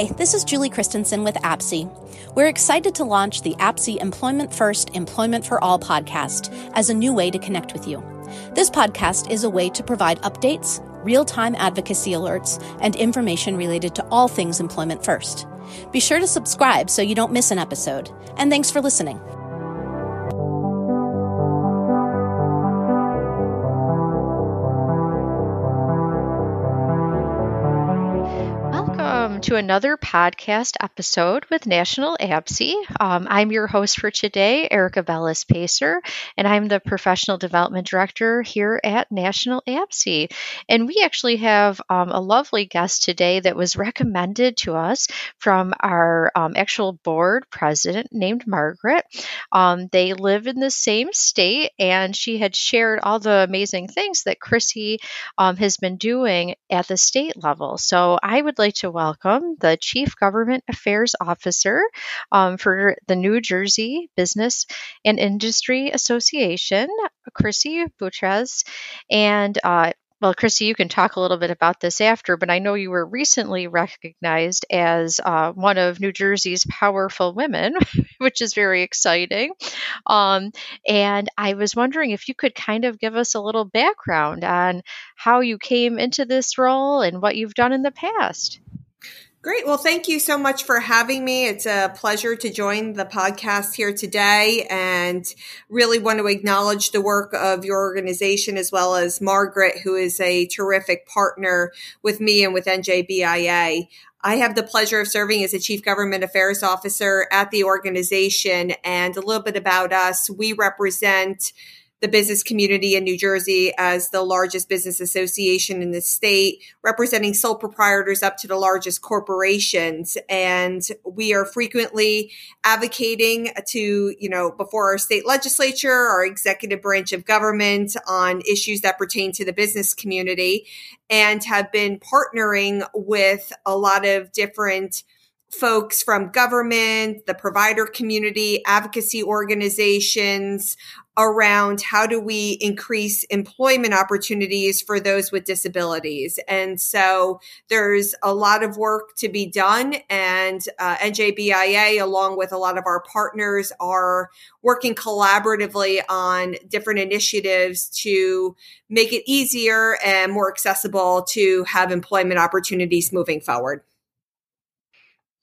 Hi, this is Julie Christensen with APSE. We're excited to launch the APSE Employment First, Employment for All podcast as a new way to connect with you. This podcast is a way to provide updates, real time advocacy alerts, and information related to all things Employment First. Be sure to subscribe so you don't miss an episode. And thanks for listening. To another podcast episode with National APSE. Um, I'm your host for today, Erica Belois Pacer, and I'm the Professional Development Director here at National APSE. And we actually have um, a lovely guest today that was recommended to us from our um, actual board president named Margaret. Um, they live in the same state, and she had shared all the amazing things that Chrissy um, has been doing at the state level. So I would like to welcome the Chief Government Affairs Officer um, for the New Jersey Business and Industry Association, Chrissy Buteas. And uh, well, Chrissy, you can talk a little bit about this after, but I know you were recently recognized as uh, one of New Jersey's powerful women, which is very exciting. Um, and I was wondering if you could kind of give us a little background on how you came into this role and what you've done in the past. Great. Well, thank you so much for having me. It's a pleasure to join the podcast here today and really want to acknowledge the work of your organization as well as Margaret, who is a terrific partner with me and with NJBIA. I have the pleasure of serving as a Chief Government Affairs Officer at the organization and a little bit about us. We represent the business community in New Jersey as the largest business association in the state, representing sole proprietors up to the largest corporations. And we are frequently advocating to, you know, before our state legislature, our executive branch of government on issues that pertain to the business community and have been partnering with a lot of different folks from government, the provider community, advocacy organizations, around how do we increase employment opportunities for those with disabilities. And so there's a lot of work to be done. And uh, NJBIA, along with a lot of our partners, are working collaboratively on different initiatives to make it easier and more accessible to have employment opportunities moving forward.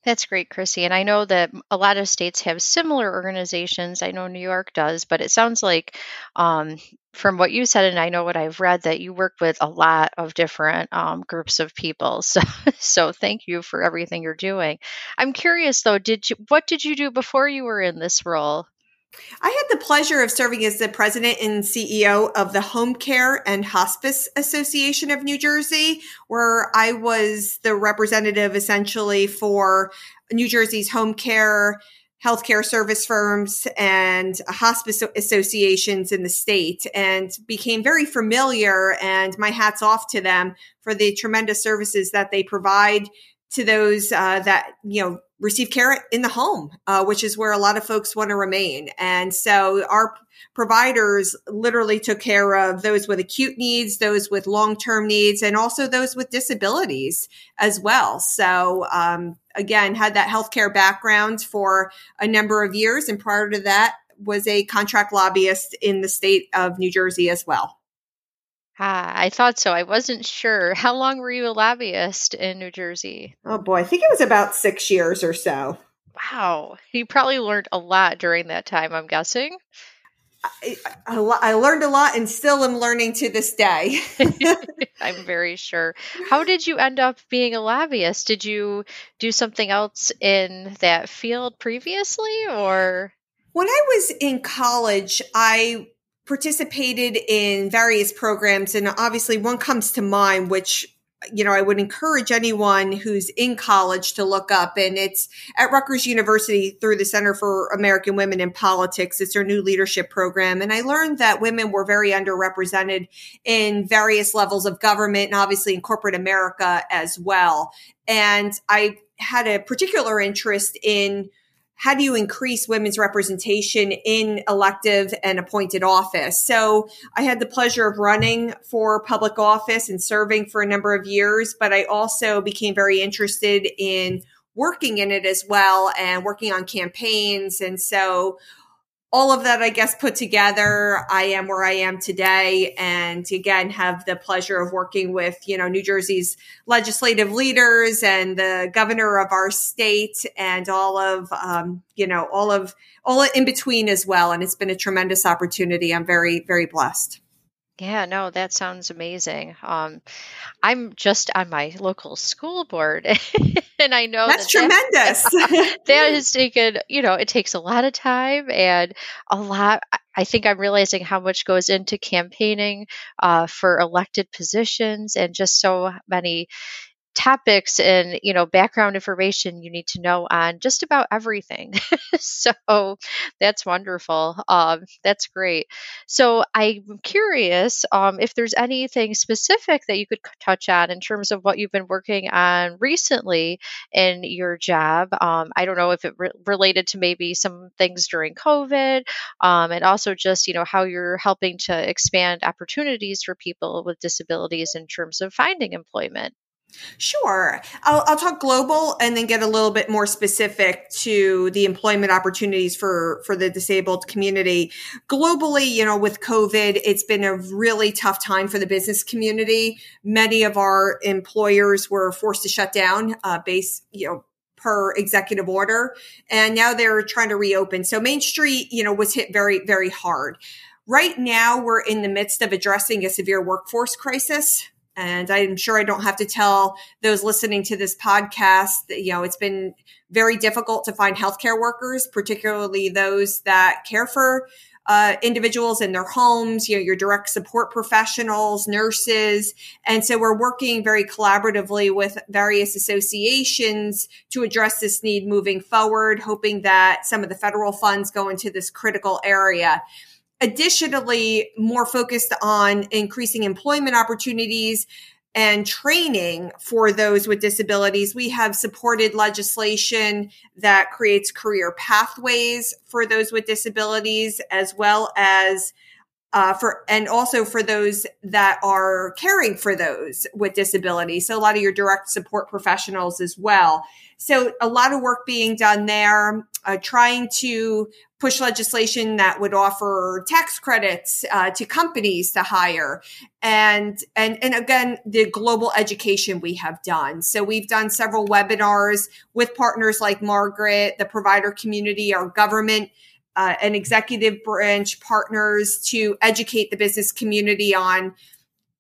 That's great, Chrissy. And I know that a lot of states have similar organizations. I know New York does, but it sounds like, um, from what you said, and I know what I've read, that you work with a lot of different um, groups of people. So, so thank you for everything you're doing. I'm curious though, did you what did you do before you were in this role? I had the pleasure of serving as the president and CEO of the Home Care and Hospice Association of New Jersey, where I was the representative essentially for New Jersey's home care, healthcare service firms, and hospice associations in the state, and became very familiar. And my hat's off to them for the tremendous services that they provide to those uh, that you know receive care in the home, uh, which is where a lot of folks want to remain. And so our providers literally took care of those with acute needs, those with long term needs, and also those with disabilities as well. So, um, again, had that healthcare background for a number of years. And prior to that, was a contract lobbyist in the state of New Jersey as well. Ah, I thought so. I wasn't sure. How long were you a lobbyist in New Jersey? Oh boy, I think it was about six years or so. Wow. You probably learned a lot during that time, I'm guessing. I, I, I learned a lot and still am learning to this day. I'm very sure. How did you end up being a lobbyist? Did you do something else in that field previously or? When I was in college, I participated in various programs and obviously one comes to mind which you know i would encourage anyone who's in college to look up and it's at rutgers university through the center for american women in politics. It's their new leadership program and i learned that women were very underrepresented in various levels of government and obviously in corporate america as well. And i had a particular interest in how do you increase women's representation in elective and appointed office? So I had the pleasure of running for public office and serving for a number of years, but I also became very interested in working in it as well and working on campaigns. And so all of that, I guess, put together, I am where I am today. And again, have the pleasure of working with, you know, New Jersey's legislative leaders and the governor of our state and all of, um, you know, all of, all in between as well. And it's been a tremendous opportunity. I'm very, very blessed. Yeah, no, that sounds amazing. Um, I'm just on my local school board, and I know that's that tremendous. That, that has taken, you know, it takes a lot of time and a lot. I think I'm realizing how much goes into campaigning uh, for elected positions, and just so many topics and you know background information you need to know on just about everything. So that's wonderful. Um, that's great. So i'm curious um, if there's anything specific that you could touch on in terms of what you've been working on recently in your job. Um, i don't know if it re- related to maybe some things during covid um, and also just you know how you're helping to expand opportunities for people with disabilities in terms of finding employment Sure. I'll, I'll, talk global and then get a little bit more specific to the employment opportunities for, for the disabled community. Globally, you know, with COVID, it's been a really tough time for the business community. Many of our employers were forced to shut down, uh, base, you know, per executive order. And now they're trying to reopen. So Main Street, you know, was hit very, very hard. Right now, we're in the midst of addressing a severe workforce crisis. And I'm sure I don't have to tell those listening to this podcast that, you know, it's been very difficult to find healthcare workers, particularly those that care for uh, individuals in their homes, you know, your direct support professionals, nurses. And so we're working very collaboratively with various associations to address this need moving forward, hoping that some of the federal funds go into this critical area additionally more focused on increasing employment opportunities and training for those with disabilities. We have supported legislation that creates career pathways for those with disabilities, as well as uh, for and also for those that are caring for those with disabilities. So a lot of your direct support professionals as well. So a lot of work being done there, uh, trying to push legislation that would offer tax credits uh, to companies to hire. And and and again the global education we have done. So we've done several webinars with partners like margaret the provider community our government uh, and executive branch partners to educate the business community on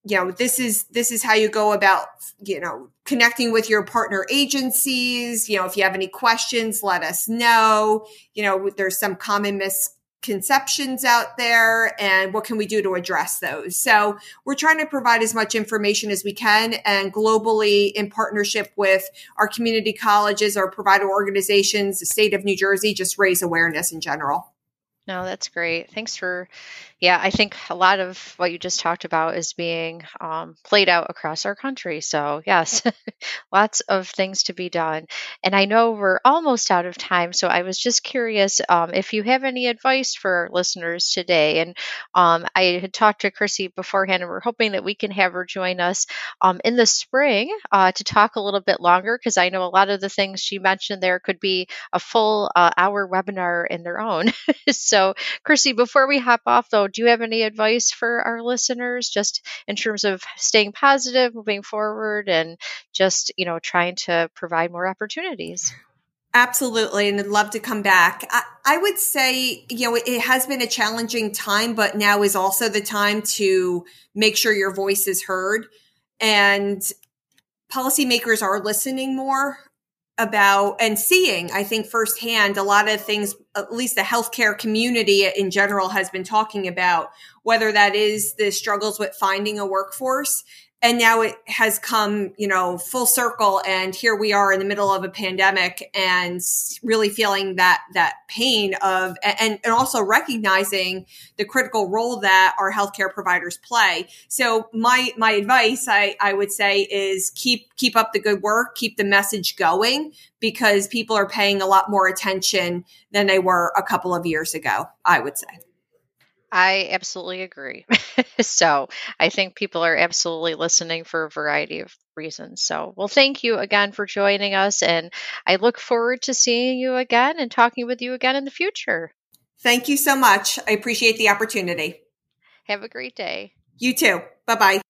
you know this is this is how you go about you know connecting with your partner agencies. You know if you have any questions let us know. You know there's some common misconceptions out there and what can we do to address those? So we're trying to provide as much information as we can and globally in partnership with our community colleges our provider organizations the state of new jersey just raise awareness in general. No, that's great. Thanks for yeah, I think a lot of what you just talked about is being um, played out across our country. So, yes, lots of things to be done. And I know we're almost out of time. So, I was just curious um, if you have any advice for our listeners today. And um, I had talked to Chrissy beforehand, and we're hoping that we can have her join us um, in the spring uh, to talk a little bit longer because I know a lot of the things she mentioned there could be a full uh, hour webinar in their own. so, Chrissy, before we hop off, though, do you have any advice for our listeners just in terms of staying positive, moving forward, and just, you know, trying to provide more opportunities? Absolutely. And I'd love to come back. I, I, would say, you know, it has been a challenging time, but now is also the time to make sure your voice is heard. And policymakers are listening more about and seeing, I think, firsthand a lot of things, at least the healthcare community in general has been talking about, whether that is the struggles with finding a workforce and now it has come you know full circle and here we are in the middle of a pandemic and really feeling that that pain of and, and also recognizing the critical role that our healthcare providers play. So my my advice i i would say is keep keep up the good work keep the message going because people are paying a lot more attention than they were a couple of years ago i would say I absolutely agree. so I think people are absolutely listening for a variety of reasons. So, well, thank you again for joining us. And I look forward to seeing you again and talking with you again in the future. Thank you so much. I appreciate the opportunity. Have a great day. You too. Bye bye.